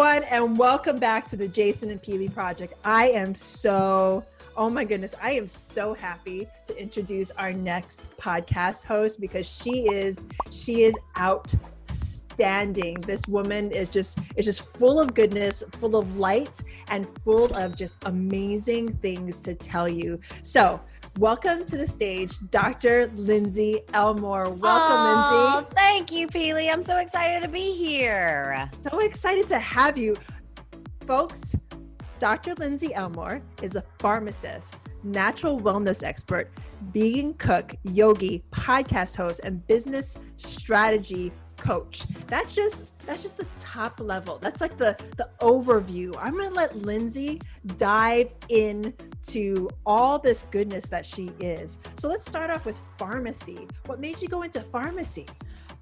Everyone, and welcome back to the Jason and Peely Project. I am so, oh my goodness, I am so happy to introduce our next podcast host because she is, she is outstanding. This woman is just, is just full of goodness, full of light, and full of just amazing things to tell you. So, Welcome to the stage, Dr. Lindsay Elmore. Welcome, oh, Lindsay. Thank you, Peely. I'm so excited to be here. So excited to have you. Folks, Dr. Lindsay Elmore is a pharmacist, natural wellness expert, vegan cook, yogi, podcast host, and business strategy coach. That's just that's just the top level. That's like the the overview. I'm to let Lindsay dive in to all this goodness that she is. So let's start off with pharmacy. What made you go into pharmacy?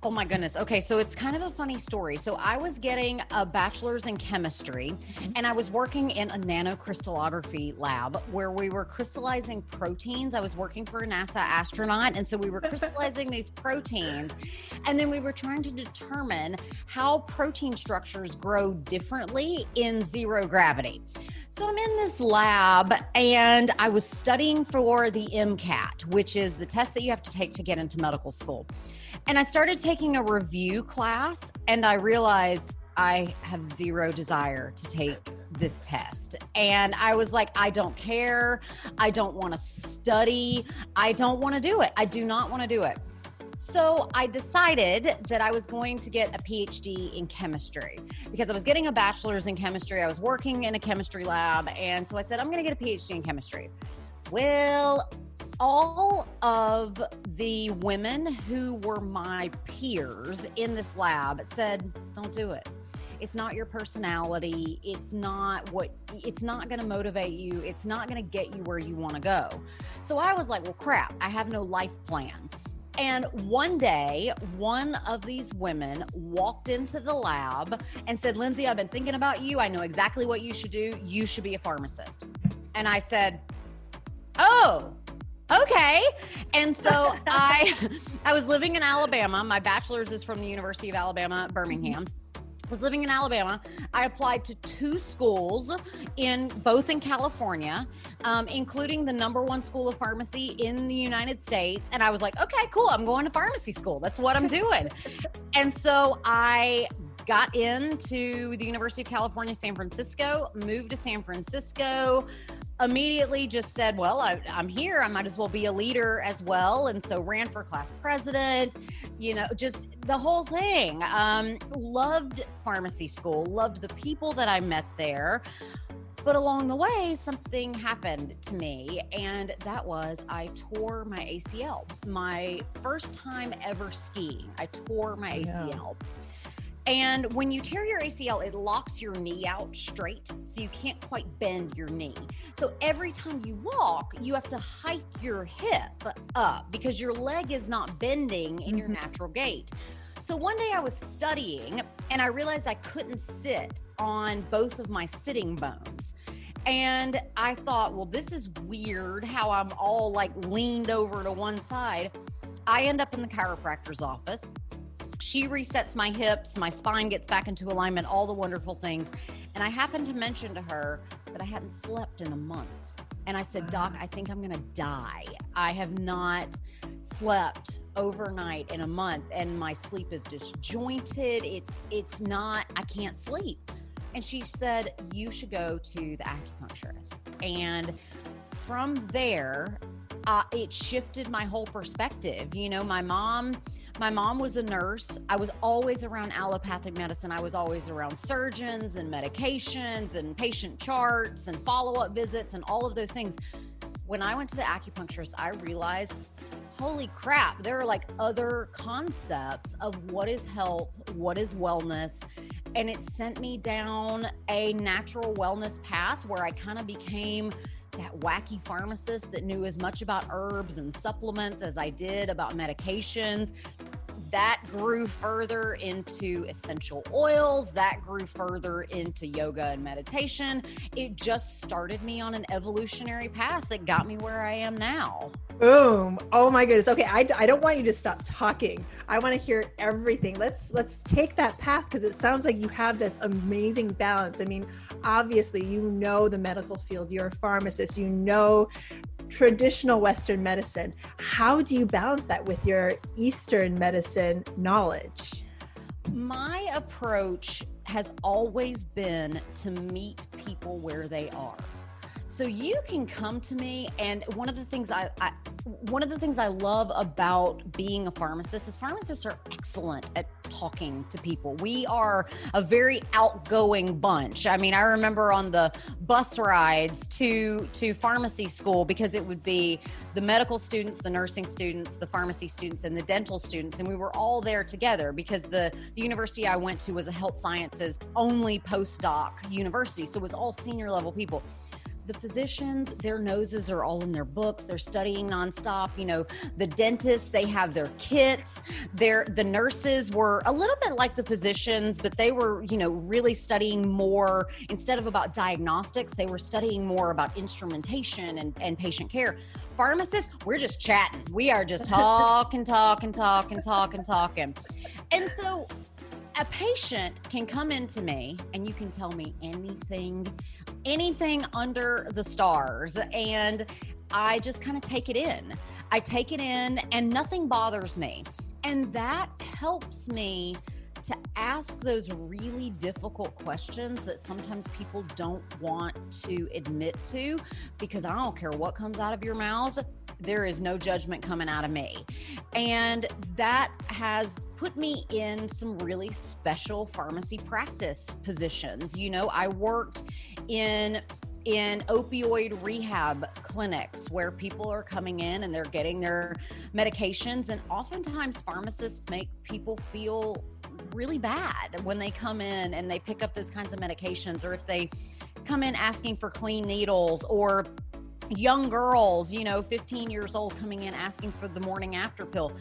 Oh my goodness. Okay, so it's kind of a funny story. So I was getting a bachelor's in chemistry mm-hmm. and I was working in a nanocrystallography lab where we were crystallizing proteins. I was working for a NASA astronaut and so we were crystallizing these proteins and then we were trying to determine how protein structures grow differently in zero gravity. So I'm in this lab and I was studying for the MCAT, which is the test that you have to take to get into medical school. And I started taking a review class and I realized I have zero desire to take this test. And I was like, I don't care. I don't want to study. I don't want to do it. I do not want to do it. So I decided that I was going to get a PhD in chemistry because I was getting a bachelor's in chemistry. I was working in a chemistry lab. And so I said, I'm going to get a PhD in chemistry. Well, all of the women who were my peers in this lab said, don't do it. It's not your personality. It's not what, it's not going to motivate you. It's not going to get you where you want to go. So I was like, well, crap, I have no life plan. And one day, one of these women walked into the lab and said, Lindsay, I've been thinking about you. I know exactly what you should do. You should be a pharmacist. And I said, Oh, okay. And so i i was living in alabama. My bachelor's is from the university of alabama birmingham. Was living in alabama. I applied to two schools in both in california um, including the number one school of pharmacy in the united states. And i was like okay cool. I'm going to pharmacy school. That's what i'm doing. And so i got into the University of California, San Francisco, moved to San Francisco, immediately just said, Well, I, am here. I might as well be a leader as well. And so ran for class president, you know, just the whole thing. Um, loved pharmacy school, loved the people that I met there. But along the way, something happened to me, and that was I tore my ACL. My first time ever skiing, I tore my ACL. Yeah. And when you tear your ACL, it locks your knee out straight, so you can't quite bend your knee. So every time you walk, you have to hike your hip up because your leg is not bending in mm-hmm. your natural gait. So one day I was studying and I realized I couldn't sit on both of my sitting bones. And I thought, well, this is weird how I'm all like leaned over to one side. I end up in the chiropractor's office she resets my hips, my spine gets back into alignment, all the wonderful things. And I happened to mention to her that I hadn't slept in a month. And I said, Doc, I think I'm going to die. I have not slept overnight in a month and my sleep is disjointed. It's it's not I can't sleep. And she said, "You should go to the acupuncturist." And from there, uh, it shifted my whole perspective. You know, my mom my mom was a nurse. I was always around allopathic medicine. I was always around surgeons and medications and patient charts and follow up visits and all of those things. When I went to the acupuncturist, I realized holy crap, there are like other concepts of what is health, what is wellness. And it sent me down a natural wellness path where I kind of became that wacky pharmacist that knew as much about herbs and supplements as I did about medications that grew further into essential oils, that grew further into yoga and meditation. It just started me on an evolutionary path that got me where I am now. Boom. Oh my goodness. Okay, I, I don't want you to stop talking. I want to hear everything. Let's let's take that path because it sounds like you have this amazing balance. I mean, obviously you know the medical field. You're a pharmacist. You know traditional Western medicine. How do you balance that with your Eastern medicine knowledge? My approach has always been to meet people where they are. So you can come to me, and one of the things I, I, one of the things I love about being a pharmacist is pharmacists are excellent at talking to people. We are a very outgoing bunch. I mean, I remember on the bus rides to to pharmacy school because it would be the medical students, the nursing students, the pharmacy students, and the dental students, and we were all there together because the the university I went to was a health sciences only postdoc university, so it was all senior level people the physicians, their noses are all in their books. They're studying nonstop. You know, the dentists, they have their kits. Their the nurses were a little bit like the physicians, but they were, you know, really studying more instead of about diagnostics, they were studying more about instrumentation and, and patient care. Pharmacists, we're just chatting. We are just talking, talking, talking, talking, talking. And so a patient can come into me and you can tell me anything anything under the stars. And I just kind of take it in. I take it in and nothing bothers me. And that helps me to ask those really difficult questions that sometimes people don't want to admit to because I don't care what comes out of your mouth, there is no judgment coming out of me. And that has put me in some really special pharmacy practice positions. You know, I worked in in opioid rehab clinics where people are coming in and they're getting their medications and oftentimes pharmacists make people feel really bad when they come in and they pick up those kinds of medications or if they come in asking for clean needles or young girls, you know, 15 years old coming in asking for the morning after pill.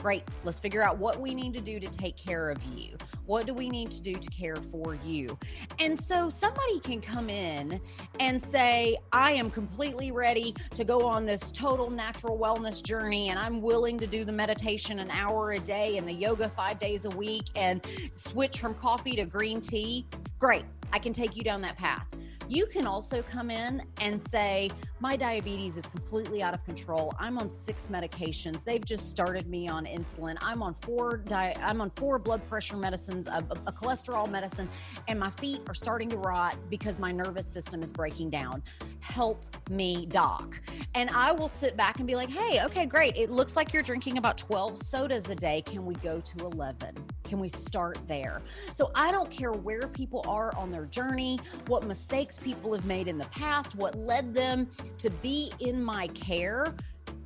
Great. Let's figure out what we need to do to take care of you. What do we need to do to care for you? And so somebody can come in and say, I am completely ready to go on this total natural wellness journey, and I'm willing to do the meditation an hour a day and the yoga five days a week and switch from coffee to green tea. Great. I can take you down that path. You can also come in and say, My diabetes is completely out of control. I'm on six medications. They've just started me on insulin. I'm on four di- I'm on four blood pressure medicines, a, a cholesterol medicine, and my feet are starting to rot because my nervous system is breaking down. Help me, doc. And I will sit back and be like, Hey, okay, great. It looks like you're drinking about 12 sodas a day. Can we go to 11? Can we start there? So I don't care where people are on their journey, what mistakes people have made in the past, what led them to be in my care.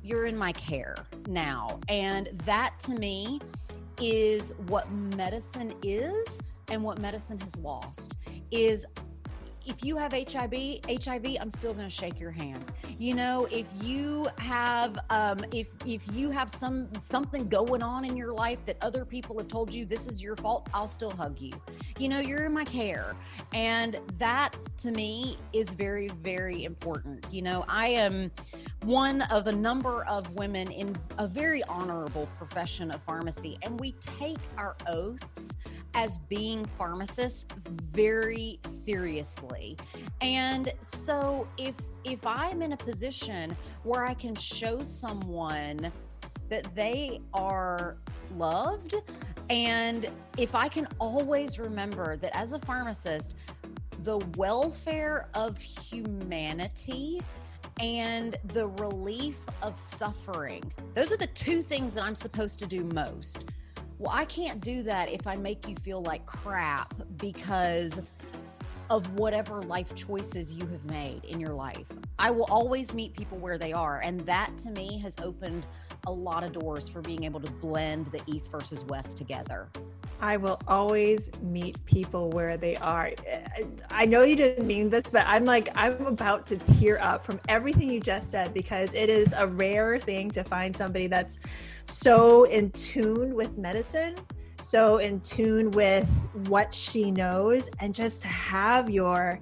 You're in my care now. And that to me is what medicine is and what medicine has lost is if you have HIV, HIV, I'm still going to shake your hand. You know, if you have, um, if if you have some something going on in your life that other people have told you this is your fault, I'll still hug you. You know, you're in my care, and that to me is very very important. You know, I am one of a number of women in a very honorable profession of pharmacy, and we take our oaths as being pharmacists very seriously. And so if if I'm in a position where I can show someone that they are loved and if I can always remember that as a pharmacist the welfare of humanity and the relief of suffering. Those are the two things that I'm supposed to do most. Well, I can't do that if I make you feel like crap because of whatever life choices you have made in your life. I will always meet people where they are. And that to me has opened a lot of doors for being able to blend the East versus West together. I will always meet people where they are. I know you didn't mean this, but I'm like, I'm about to tear up from everything you just said because it is a rare thing to find somebody that's so in tune with medicine, so in tune with what she knows, and just to have your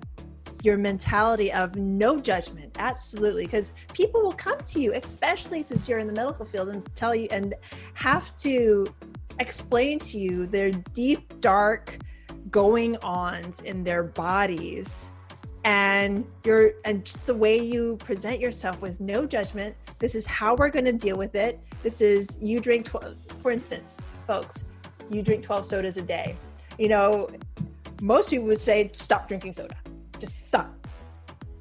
your mentality of no judgment absolutely because people will come to you especially since you're in the medical field and tell you and have to explain to you their deep dark going ons in their bodies and you're and just the way you present yourself with no judgment this is how we're going to deal with it this is you drink 12 for instance folks you drink 12 sodas a day you know most people would say stop drinking soda just stop.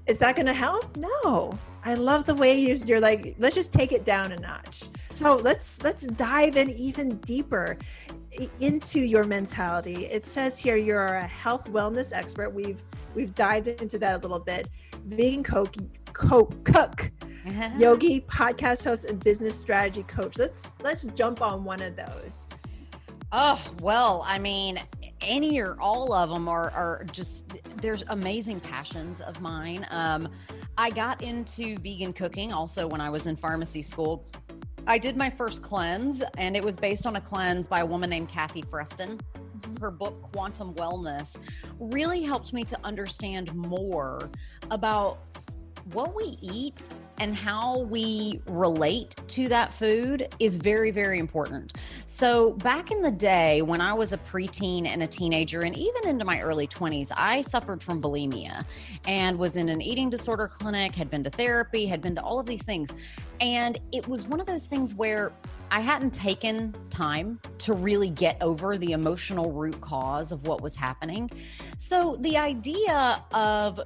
Is that going to help? No. I love the way you're, you're like, let's just take it down a notch. So let's let's dive in even deeper into your mentality. It says here you're a health wellness expert. We've we've dived into that a little bit. Vegan cook, cook, cook, yogi, podcast host, and business strategy coach. Let's let's jump on one of those. Oh well, I mean, any or all of them are, are just there's amazing passions of mine. Um, i got into vegan cooking also when i was in pharmacy school. I did my first cleanse and it was based on a cleanse by a woman named kathy freston. Mm-hmm. her book quantum wellness really helped me to understand more about what we eat and how we relate to that food is very, very important. So, back in the day when I was a preteen and a teenager, and even into my early 20s, I suffered from bulimia and was in an eating disorder clinic, had been to therapy, had been to all of these things. And it was one of those things where I hadn't taken time to really get over the emotional root cause of what was happening. So, the idea of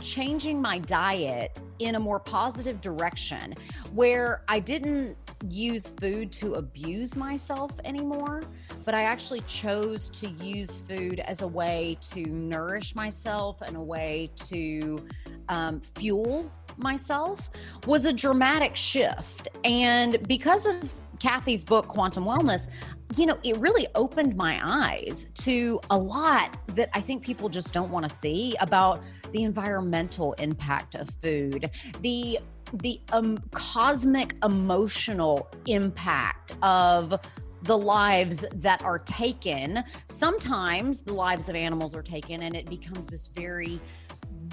changing my diet in a more positive direction where I didn't use food to abuse myself anymore, but I actually chose to use food as a way to nourish myself and a way to um, fuel myself was a dramatic shift. And because of Kathy's book, Quantum Wellness, you know, it really opened my eyes to a lot that I think people just don't want to see about the environmental impact of food, the the um, cosmic emotional impact of the lives that are taken. Sometimes the lives of animals are taken, and it becomes this very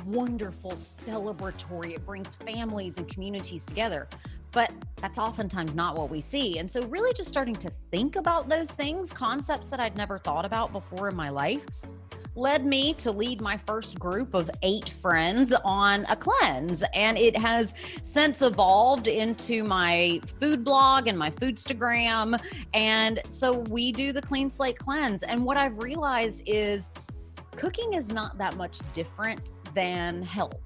wonderful celebratory. It brings families and communities together. But that's oftentimes not what we see. And so, really, just starting to think about those things, concepts that I'd never thought about before in my life, led me to lead my first group of eight friends on a cleanse. And it has since evolved into my food blog and my Foodstagram. And so we do the clean slate cleanse. And what I've realized is cooking is not that much different than health.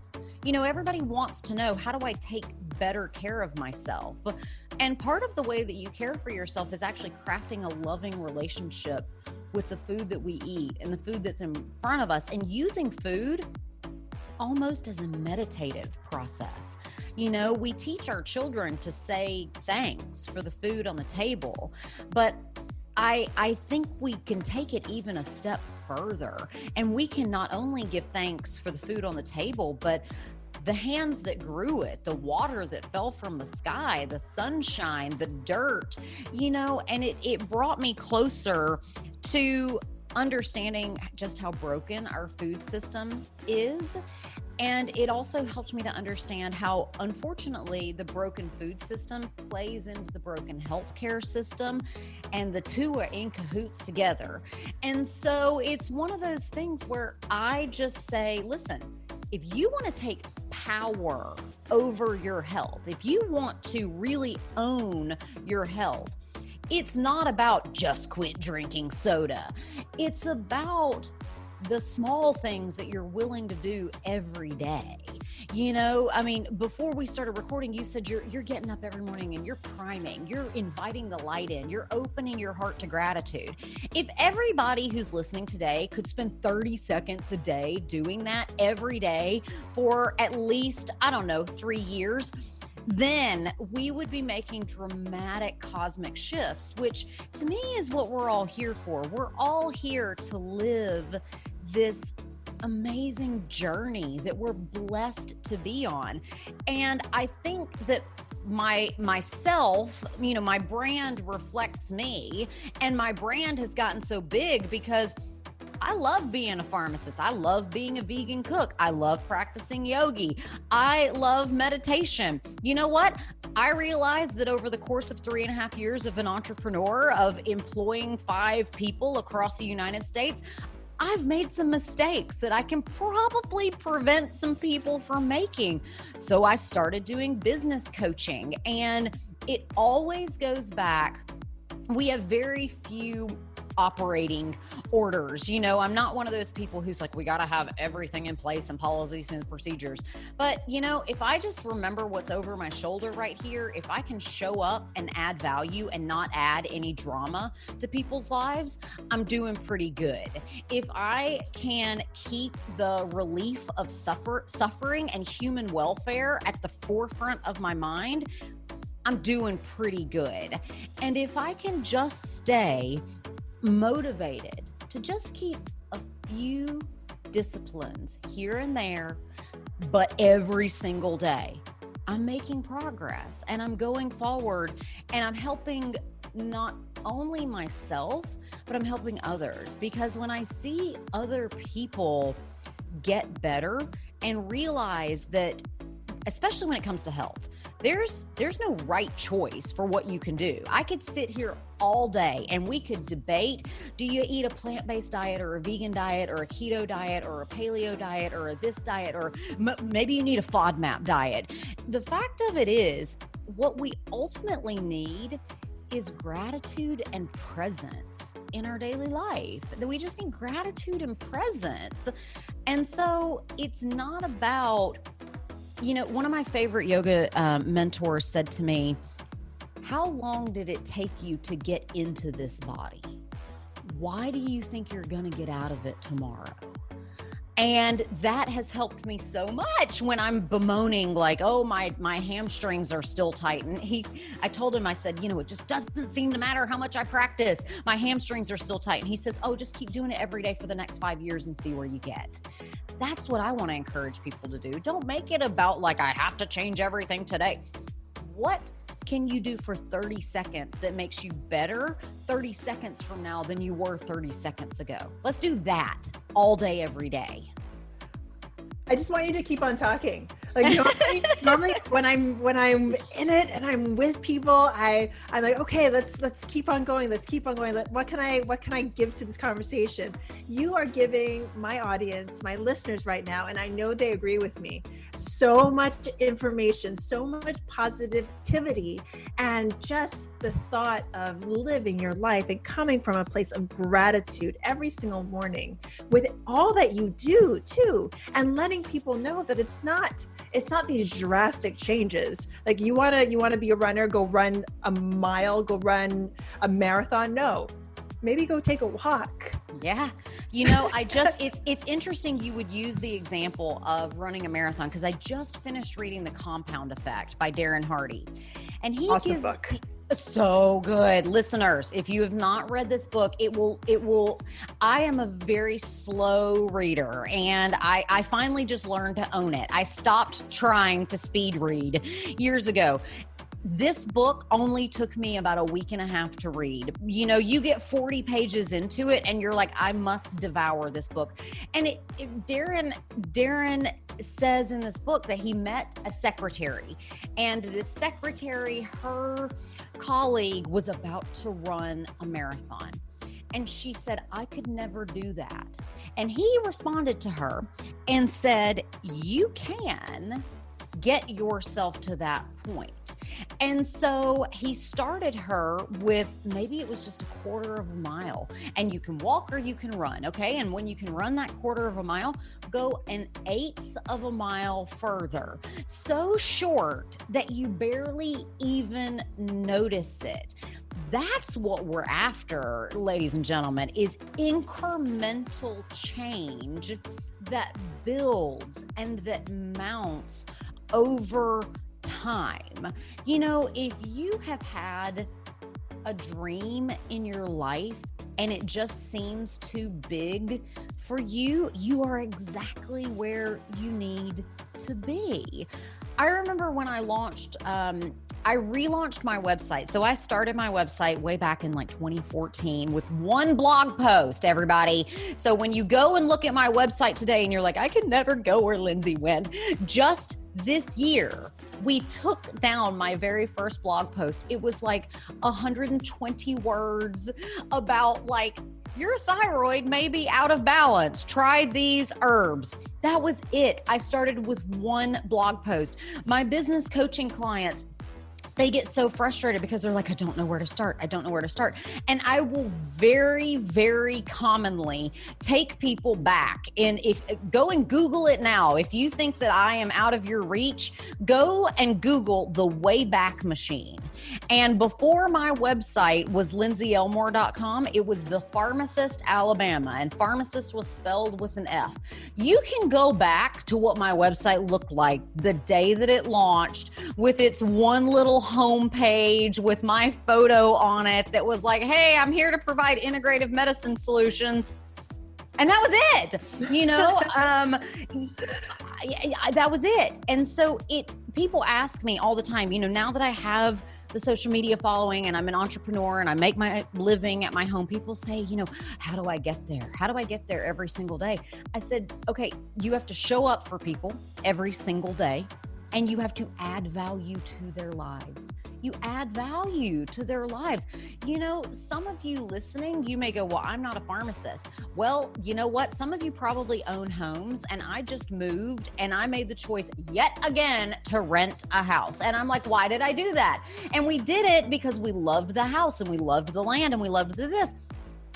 You know, everybody wants to know how do I take better care of myself? And part of the way that you care for yourself is actually crafting a loving relationship with the food that we eat and the food that's in front of us and using food almost as a meditative process. You know, we teach our children to say thanks for the food on the table, but I I think we can take it even a step further and we can not only give thanks for the food on the table, but the hands that grew it, the water that fell from the sky, the sunshine, the dirt, you know, and it, it brought me closer to understanding just how broken our food system is. And it also helped me to understand how, unfortunately, the broken food system plays into the broken healthcare system, and the two are in cahoots together. And so it's one of those things where I just say, listen, if you want to take power over your health, if you want to really own your health, it's not about just quit drinking soda. It's about the small things that you're willing to do every day. You know, I mean, before we started recording, you said you're you're getting up every morning and you're priming, you're inviting the light in, you're opening your heart to gratitude. If everybody who's listening today could spend 30 seconds a day doing that every day for at least, I don't know, 3 years, then we would be making dramatic cosmic shifts, which to me is what we're all here for. We're all here to live this amazing journey that we're blessed to be on. And I think that my myself you know my brand reflects me and my brand has gotten so big because I love being a pharmacist. I love being a vegan cook. I love practicing yogi. I love meditation. You know what? I realized that over the course of three and a half years of an entrepreneur, of employing five people across the United States, I've made some mistakes that I can probably prevent some people from making. So I started doing business coaching, and it always goes back. We have very few operating orders. You know, I'm not one of those people who's like, we got to have everything in place and policies and procedures. But, you know, if I just remember what's over my shoulder right here, if I can show up and add value and not add any drama to people's lives, I'm doing pretty good. If I can keep the relief of suffer suffering and human welfare at the forefront of my mind, I'm doing pretty good. And if I can just stay motivated to just keep a few disciplines here and there, but every single day. I'm making progress and I'm going forward and I'm helping not only myself, but I'm helping others because when I see other people get better and realize that, especially when it comes to health, there's there's no right choice for what you can do. I could sit here all day and we could debate do you eat a plant-based diet or a vegan diet or a keto diet or a paleo diet or a this diet or m- maybe you need a FODMAP diet. The fact of it is what we ultimately need is gratitude and presence in our daily life. That we just need gratitude and presence. And so it's not about you know, one of my favorite yoga um, mentors said to me, How long did it take you to get into this body? Why do you think you're going to get out of it tomorrow? and that has helped me so much when i'm bemoaning like oh my my hamstrings are still tight and he i told him i said you know it just doesn't seem to matter how much i practice my hamstrings are still tight and he says oh just keep doing it every day for the next five years and see where you get that's what I want to encourage people to do. Don't make it about like, I have to change everything today. What can you do for 30 seconds that makes you better 30 seconds from now than you were 30 seconds ago? Let's do that all day, every day. I just want you to keep on talking. Like normally, normally when I'm when I'm in it and I'm with people, I I'm like, okay, let's let's keep on going. Let's keep on going. What can I what can I give to this conversation? You are giving my audience, my listeners right now, and I know they agree with me. So much information, so much positivity, and just the thought of living your life and coming from a place of gratitude every single morning with all that you do too, and letting people know that it's not it's not these drastic changes. Like you want to you want to be a runner go run a mile go run a marathon? No. Maybe go take a walk. Yeah. You know i just it's it's interesting you would use the example of running a marathon because i just finished reading the compound effect by darren hardy. And he awesome gives, book so good listeners if you have not read this book it will it will i am a very slow reader and i i finally just learned to own it i stopped trying to speed read years ago this book only took me about a week and a half to read. You know, you get 40 pages into it and you're like, I must devour this book. And it, it, Darren, Darren says in this book that he met a secretary, and the secretary, her colleague, was about to run a marathon. And she said, I could never do that. And he responded to her and said, You can get yourself to that point. And so he started her with maybe it was just a quarter of a mile. And you can walk or you can run. Okay. And when you can run that quarter of a mile, go an eighth of a mile further. So short that you barely even notice it. That's what we're after, ladies and gentlemen, is incremental change that builds and that mounts over time. You know, if you have had a dream in your life and it just seems too big for you, you are exactly where you need to be. I remember when I launched, um, I relaunched my website. So I started my website way back in like 2014 with one blog post, everybody. So when you go and look at my website today and you're like, I can never go where Lindsay went, just this year, we took down my very first blog post. It was like 120 words about like your thyroid may be out of balance. Try these herbs. That was it. I started with one blog post. My business coaching clients they get so frustrated because they're like, I don't know where to start. I don't know where to start. And I will very, very commonly take people back. And if go and Google it now, if you think that I am out of your reach, go and Google the Wayback Machine. And before my website was lindsayelmore.com, it was the Pharmacist Alabama, and pharmacist was spelled with an F. You can go back to what my website looked like the day that it launched with its one little homepage with my photo on it that was like, hey, I'm here to provide integrative medicine solutions. And that was it, you know. um, that was it. And so it. People ask me all the time, you know, now that I have the social media following and I'm an entrepreneur and I make my living at my home, people say, you know, how do I get there? How do I get there every single day? I said, okay, you have to show up for people every single day and you have to add value to their lives. You add value to their lives. You know, some of you listening, you may go, Well, I'm not a pharmacist. Well, you know what? Some of you probably own homes, and I just moved and I made the choice yet again to rent a house. And I'm like, Why did I do that? And we did it because we loved the house and we loved the land and we loved the this.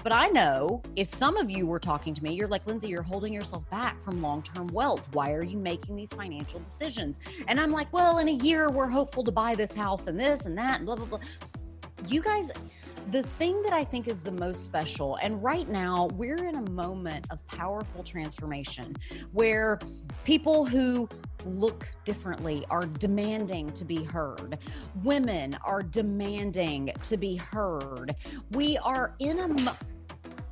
But I know if some of you were talking to me, you're like, Lindsay, you're holding yourself back from long term wealth. Why are you making these financial decisions? And I'm like, well, in a year, we're hopeful to buy this house and this and that and blah, blah, blah. You guys, the thing that I think is the most special, and right now we're in a moment of powerful transformation where people who look differently are demanding to be heard. Women are demanding to be heard. We are in a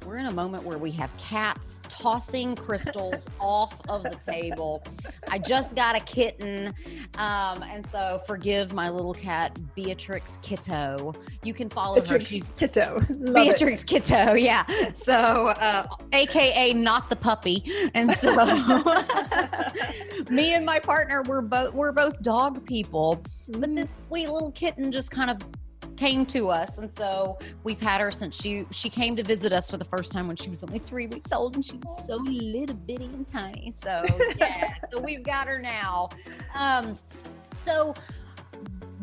we're in a moment where we have cats tossing crystals off of the table. I just got a kitten. Um, and so forgive my little cat, Beatrix Kiddo. You can follow Beatrix her. She's Kiddo. Love Beatrix it. Kiddo. Yeah. So, uh, AKA not the puppy. And so me and my partner, we're both, we're both dog people, but mm. this sweet little kitten just kind of came to us and so we've had her since she she came to visit us for the first time when she was only three weeks old and she was so little bitty and tiny so yeah so we've got her now um so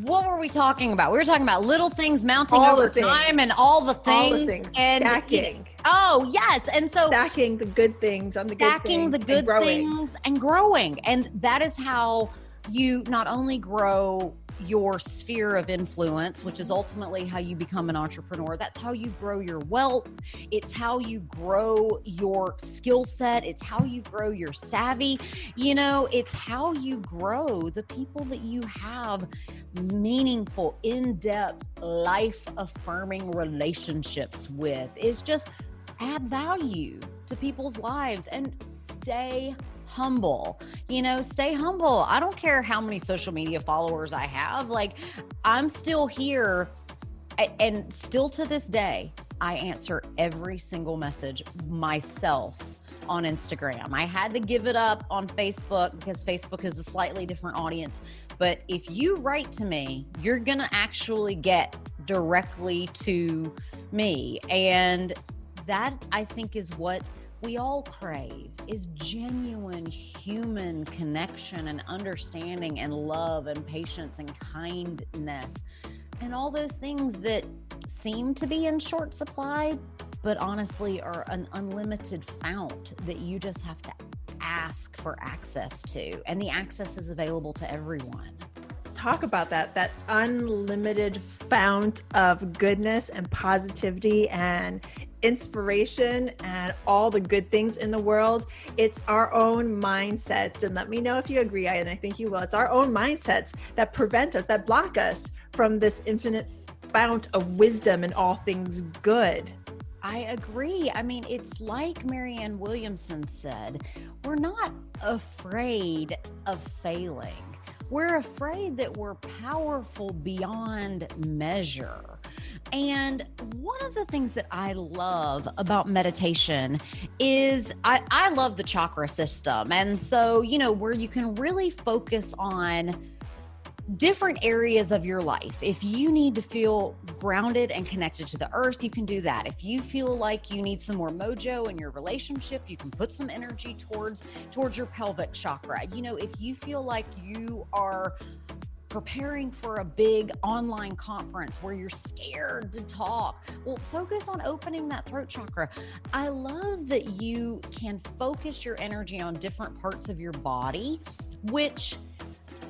what were we talking about? We were talking about little things mounting all over time and all the things, all the things. and stacking. Oh yes, and so stacking the good things on the stacking good things, the good and things and growing, and that is how you not only grow your sphere of influence, which is ultimately how you become an entrepreneur. That's how you grow your wealth. It's how you grow your skill set. It's how you grow your savvy. You know, it's how you grow the people that you have meaningful, in depth, life affirming relationships with. Is just add value to people's lives and stay humble. You know, stay humble. I don't care how many social media followers I have. Like, I'm still here. And still to this day, I answer every single message myself on Instagram. I had to give it up on Facebook because Facebook is a slightly different audience. But if you write to me, you're going to actually get directly to me. And that I think is what we all crave is genuine human connection and understanding and love and patience and kindness and all those things that seem to be in short supply but honestly are an unlimited fount that you just have to ask for access to. And the access is available to everyone. Talk about that that unlimited fount of goodness and positivity and inspiration and all the good things in the world. It's our own mindsets. And let me know if you agree, and I think you will. It's our own mindsets that prevent us, that block us from this infinite fount of wisdom and all things good. I agree. I mean, it's like Marianne Williamson said we're not afraid of failing. We're afraid that we're powerful beyond measure. And one of the things that I love about meditation is I, I love the chakra system. And so, you know, where you can really focus on different areas of your life. If you need to feel grounded and connected to the earth, you can do that. If you feel like you need some more mojo in your relationship, you can put some energy towards towards your pelvic chakra. You know, if you feel like you are preparing for a big online conference where you're scared to talk. Well, focus on opening that throat chakra. I love that you can focus your energy on different parts of your body, which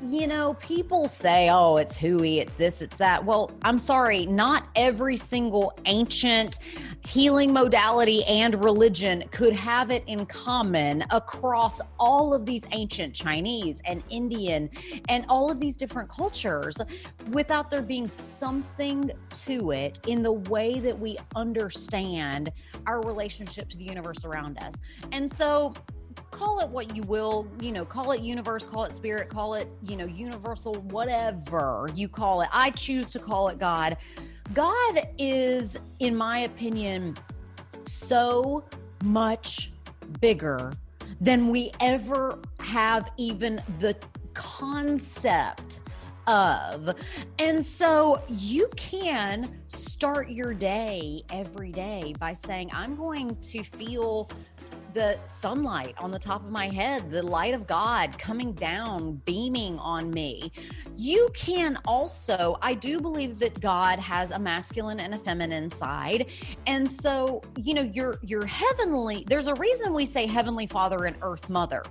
you know, people say, oh, it's hooey, it's this, it's that. Well, I'm sorry, not every single ancient healing modality and religion could have it in common across all of these ancient Chinese and Indian and all of these different cultures without there being something to it in the way that we understand our relationship to the universe around us. And so, call it what you will, you know, call it universe, call it spirit, call it, you know, universal, whatever you call it. I choose to call it God. God is, in my opinion, so much bigger than we ever have even the concept of. And so you can start your day every day by saying, I'm going to feel the sunlight on the top of my head, the light of God coming down, beaming on me. You can also, I do believe that God has a masculine and a feminine side. And so, you know, your your heavenly, there's a reason we say heavenly father and earth mother.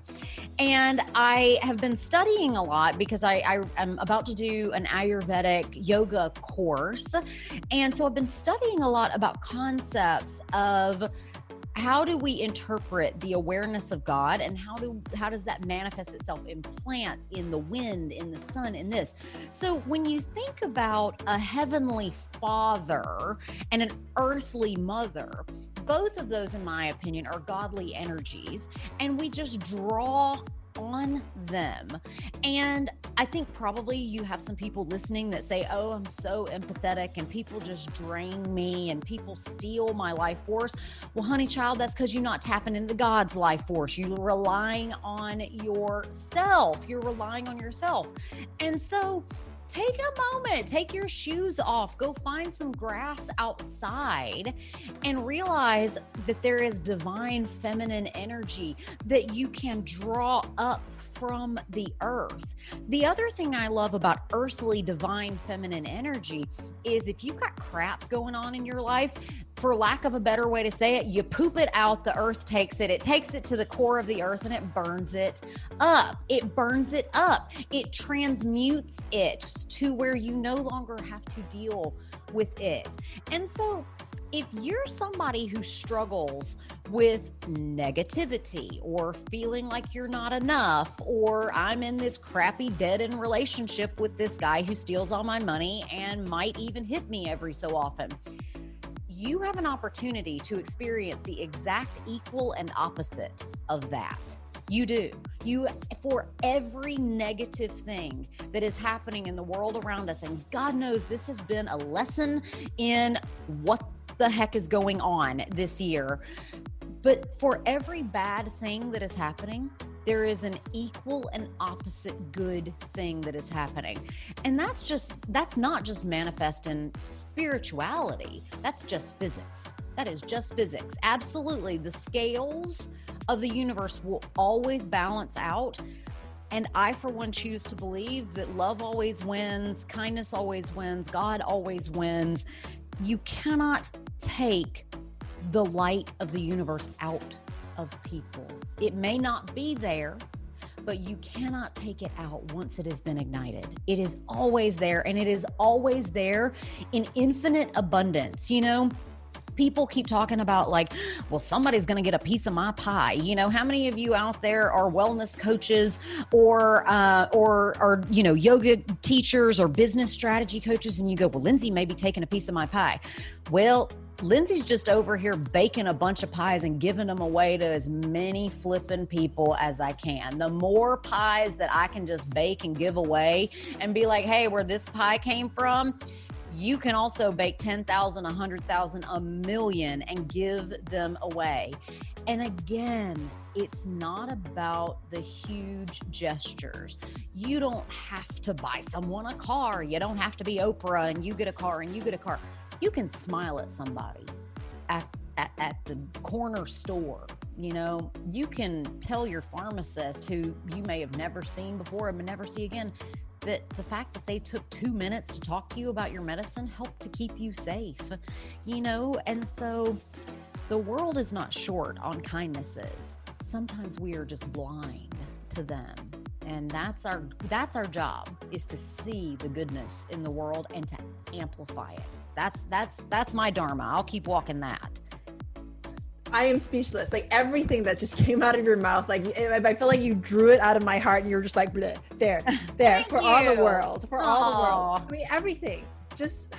And I have been studying a lot because I, I am about to do an Ayurvedic yoga course. And so I've been studying a lot about concepts of how do we interpret the awareness of God and how do how does that manifest itself in plants, in the wind, in the sun, in this? So when you think about a heavenly father and an earthly mother, both of those in my opinion are godly energies and we just draw on them. And I think probably you have some people listening that say, Oh, I'm so empathetic and people just drain me and people steal my life force. Well, honey child, that's because you're not tapping into God's life force. You're relying on yourself. You're relying on yourself. And so, take a moment, take your shoes off, go find some grass outside, and realize that there is divine feminine energy that you can draw up from the earth. The other thing I love about earthly divine feminine energy is if you've got crap going on in your life, for lack of a better way to say it, you poop it out, the earth takes it. It takes it to the core of the earth and it burns it up. It burns it up. It transmutes it to where you no longer have to deal with it. And so if you're somebody who struggles with negativity or feeling like you're not enough, or I'm in this crappy dead end relationship with this guy who steals all my money and might even hit me every so often, you have an opportunity to experience the exact equal and opposite of that. You do. You, for every negative thing that is happening in the world around us, and God knows this has been a lesson in what the heck is going on this year. But for every bad thing that is happening, there is an equal and opposite good thing that is happening. And that's just, that's not just manifest in spirituality, that's just physics. That is just physics. Absolutely. The scales of the universe will always balance out. And I, for one, choose to believe that love always wins, kindness always wins, God always wins. You cannot take the light of the universe out of people. It may not be there, but you cannot take it out once it has been ignited. It is always there, and it is always there in infinite abundance. You know, people keep talking about like well somebody's going to get a piece of my pie. You know how many of you out there are wellness coaches or uh, or or you know yoga teachers or business strategy coaches? And you go well lindsay may be taking a piece of my pie. Well Lindsay's just over here baking a bunch of pies and giving them away to as many flipping people as I can. The more pies that I can just bake and give away and be like, hey, where this pie came from, you can also bake 10,000, 100,000, a million and give them away. And again, it's not about the huge gestures. You don't have to buy someone a car. You don't have to be Oprah and you get a car and you get a car. You can smile at somebody at, at, at the corner store. You know, you can tell your pharmacist who you may have never seen before and never see again that the fact that they took two minutes to talk to you about your medicine helped to keep you safe, you know? And so the world is not short on kindnesses. Sometimes we are just blind to them. And that's our that's our job is to see the goodness in the world and to amplify it. That's that's that's my dharma. I'll keep walking that. I am speechless. Like everything that just came out of your mouth, like I feel like you drew it out of my heart, and you're just like there, there for you. all the world, for Aww. all the world. I mean, everything. Just,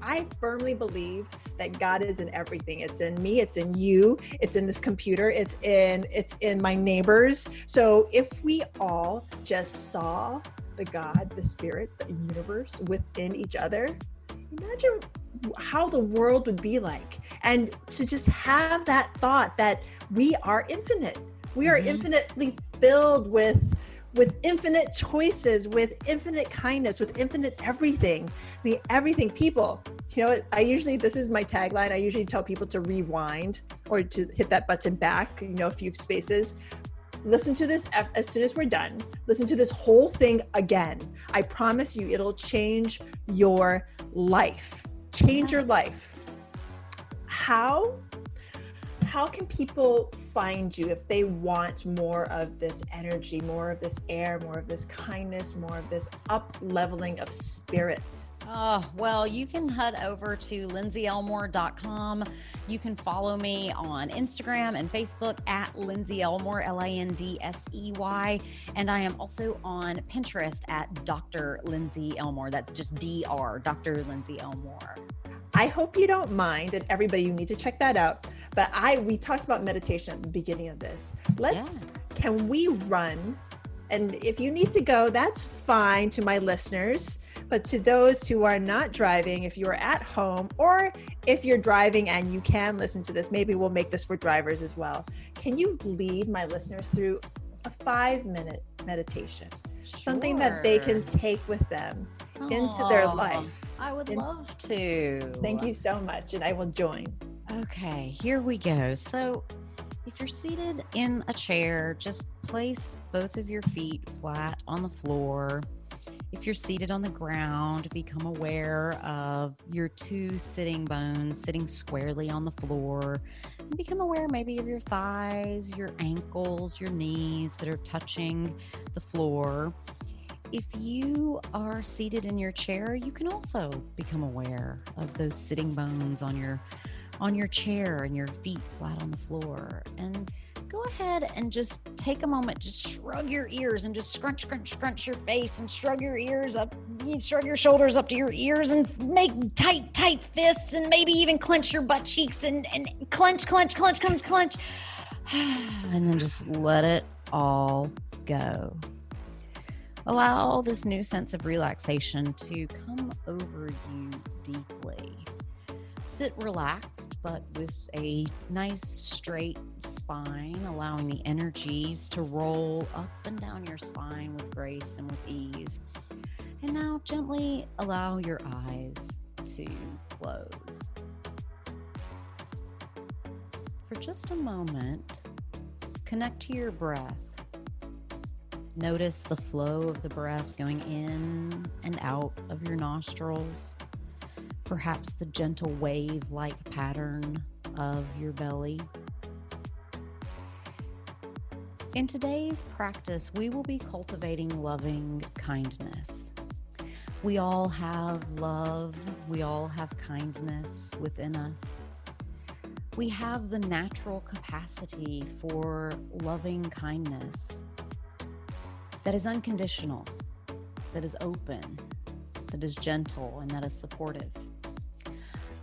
I firmly believe that God is in everything. It's in me. It's in you. It's in this computer. It's in it's in my neighbors. So if we all just saw the God, the Spirit, the universe within each other, imagine how the world would be like. And to just have that thought that we are infinite. We are mm-hmm. infinitely filled with with infinite choices with infinite kindness with infinite everything. I mean everything people. You know i usually this is my tagline. I usually tell people to rewind or to hit that button back you know a few spaces. Listen to this as soon as we're done listen to this whole thing again. I promise you it'll change your life change your life. How how can people find you if they want more of this energy more of this air more of this kindness more of this up leveling of spirit oh well you can head over to lindseyelmore.com you can follow me on instagram and facebook at lindsey elmore l-i-n-d-s-e-y and i am also on pinterest at dr lindsey elmore that's just dr dr lindsey elmore I hope you don't mind, and everybody, you need to check that out. But I, we talked about meditation at the beginning of this. Let's, yeah. can we run? And if you need to go, that's fine to my listeners. But to those who are not driving, if you are at home or if you're driving and you can listen to this, maybe we'll make this for drivers as well. Can you lead my listeners through a five minute meditation? Sure. Something that they can take with them Aww. into their life. I would and love to. Thank you so much, and I will join. Okay, here we go. So, if you're seated in a chair, just place both of your feet flat on the floor. If you're seated on the ground, become aware of your two sitting bones sitting squarely on the floor. And become aware maybe of your thighs, your ankles, your knees that are touching the floor if you are seated in your chair, you can also become aware of those sitting bones on your on your chair and your feet flat on the floor. And go ahead and just take a moment, just shrug your ears and just scrunch, scrunch, scrunch your face and shrug your ears up, shrug your shoulders up to your ears and make tight, tight fists and maybe even clench your butt cheeks and, and clench, clench, clench, clench, clench. And then just let it all go. Allow this new sense of relaxation to come over you deeply. Sit relaxed, but with a nice straight spine, allowing the energies to roll up and down your spine with grace and with ease. And now gently allow your eyes to close. For just a moment, connect to your breath Notice the flow of the breath going in and out of your nostrils, perhaps the gentle wave like pattern of your belly. In today's practice, we will be cultivating loving kindness. We all have love, we all have kindness within us. we have the natural capacity for loving kindness that is unconditional, that is open, that is gentle, and that is supportive.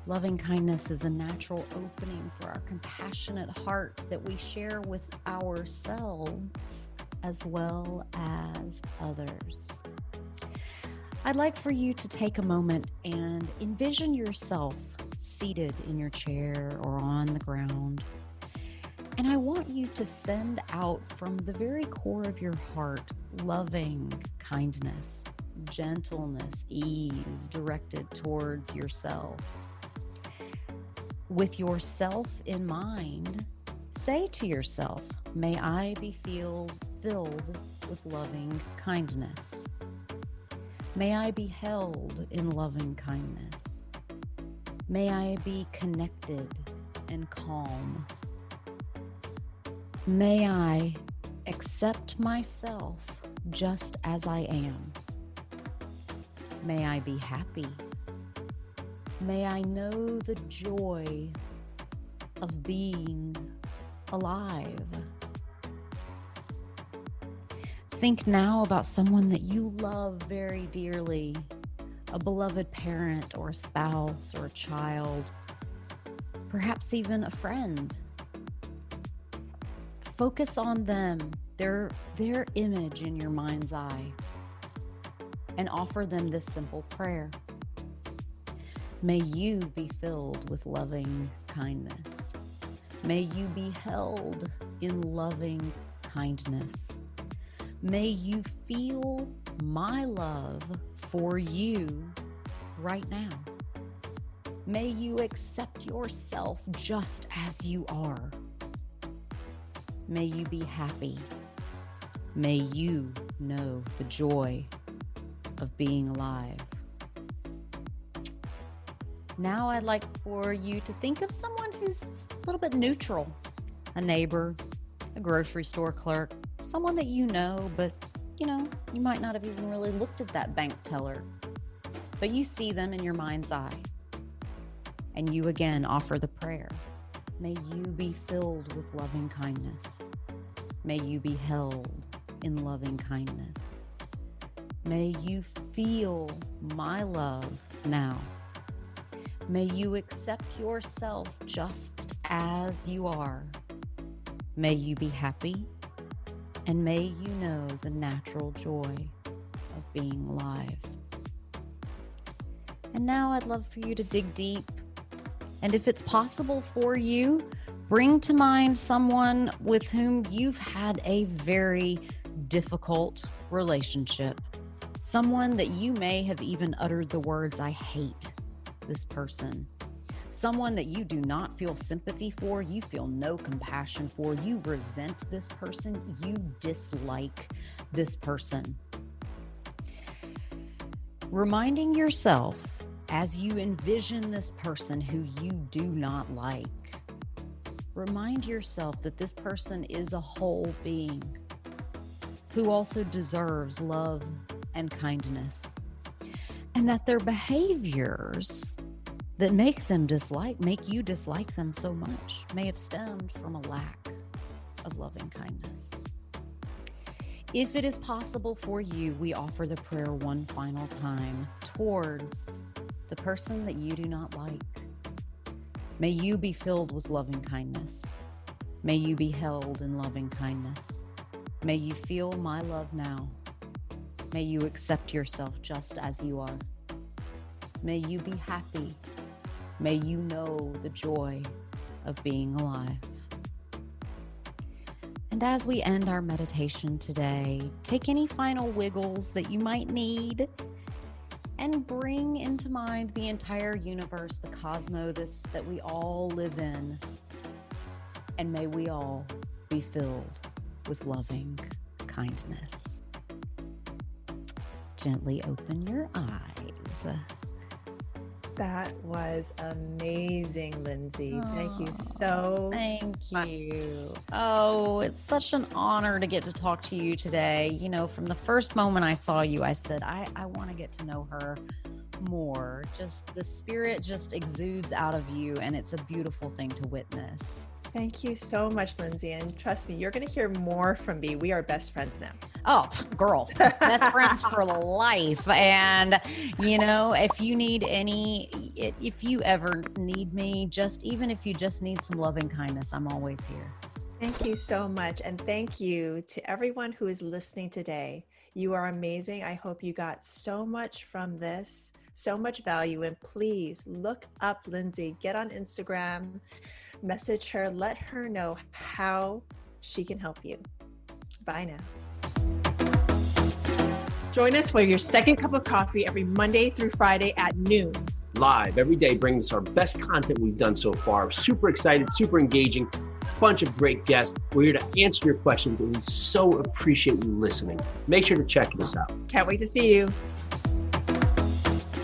Loving kindness is a natural opening for our compassionate heart that we share with ourselves as well as others. I'd like for you to take a moment and envision yourself seated in your chair or on the ground. And I want you to send out from the very core of your heart loving kindness, gentleness, ease directed towards yourself. With yourself in mind, say to yourself, May I be filled, filled with loving kindness. May I be held in loving kindness. May I be connected and calm. May I accept myself just as I am. May I be happy. May I know the joy of being alive. Think now about someone that you love very dearly a beloved parent or a spouse or a child, perhaps even a friend. Focus on them, their, their image in your mind's eye, and offer them this simple prayer. May you be filled with loving kindness. May you be held in loving kindness. May you feel my love for you right now. May you accept yourself just as you are. May you be happy. May you know the joy of being alive. Now, I'd like for you to think of someone who's a little bit neutral a neighbor, a grocery store clerk, someone that you know, but you know, you might not have even really looked at that bank teller, but you see them in your mind's eye. And you again offer the prayer May you be filled with loving kindness. May you be held in loving kindness. May you feel my love now. May you accept yourself just as you are. May you be happy and may you know the natural joy of being alive. And now I'd love for you to dig deep. And if it's possible for you, bring to mind someone with whom you've had a very difficult relationship. Someone that you may have even uttered the words, I hate this person. Someone that you do not feel sympathy for, you feel no compassion for, you resent this person, you dislike this person. Reminding yourself as you envision this person who you do not like, remind yourself that this person is a whole being who also deserves love and kindness, and that their behaviors that make them dislike, make you dislike them so much, may have stemmed from a lack of loving kindness. If it is possible for you, we offer the prayer one final time towards the person that you do not like. May you be filled with loving kindness. May you be held in loving kindness. May you feel my love now. May you accept yourself just as you are. May you be happy May you know the joy of being alive. And as we end our meditation today, take any final wiggles that you might need and bring into mind the entire universe, the cosmos that we all live in. And may we all be filled with loving kindness. Gently open your eyes. That was amazing, Lindsey. Oh, thank you so Thank you. Oh, it's such an honor to get to talk to you today. You know, from the first moment I saw you, I said, I, I want to get to know her more. Just the spirit just exudes out of you, and it's a beautiful thing to witness. Thank you so much, Lindsey. And trust me, you're going to hear more from me. We are best friends now. Oh, girl, best friends for life. And, you know, if you need any, if you ever need me, just even if you just need some loving kindness, I'm always here. Thank you so much. And thank you to everyone who is listening today. You are amazing. I hope you got so much from this, so much value. And please look up Lindsey, get on Instagram, message her, let her know how she can help you. Bye now. Join us for your second cup of coffee every Monday through Friday at noon. Live every day, bringing us our best content we've done so far. Super excited, super engaging, bunch of great guests. We're here to answer your questions, and we so appreciate you listening. Make sure to check us out. Can't wait to see you.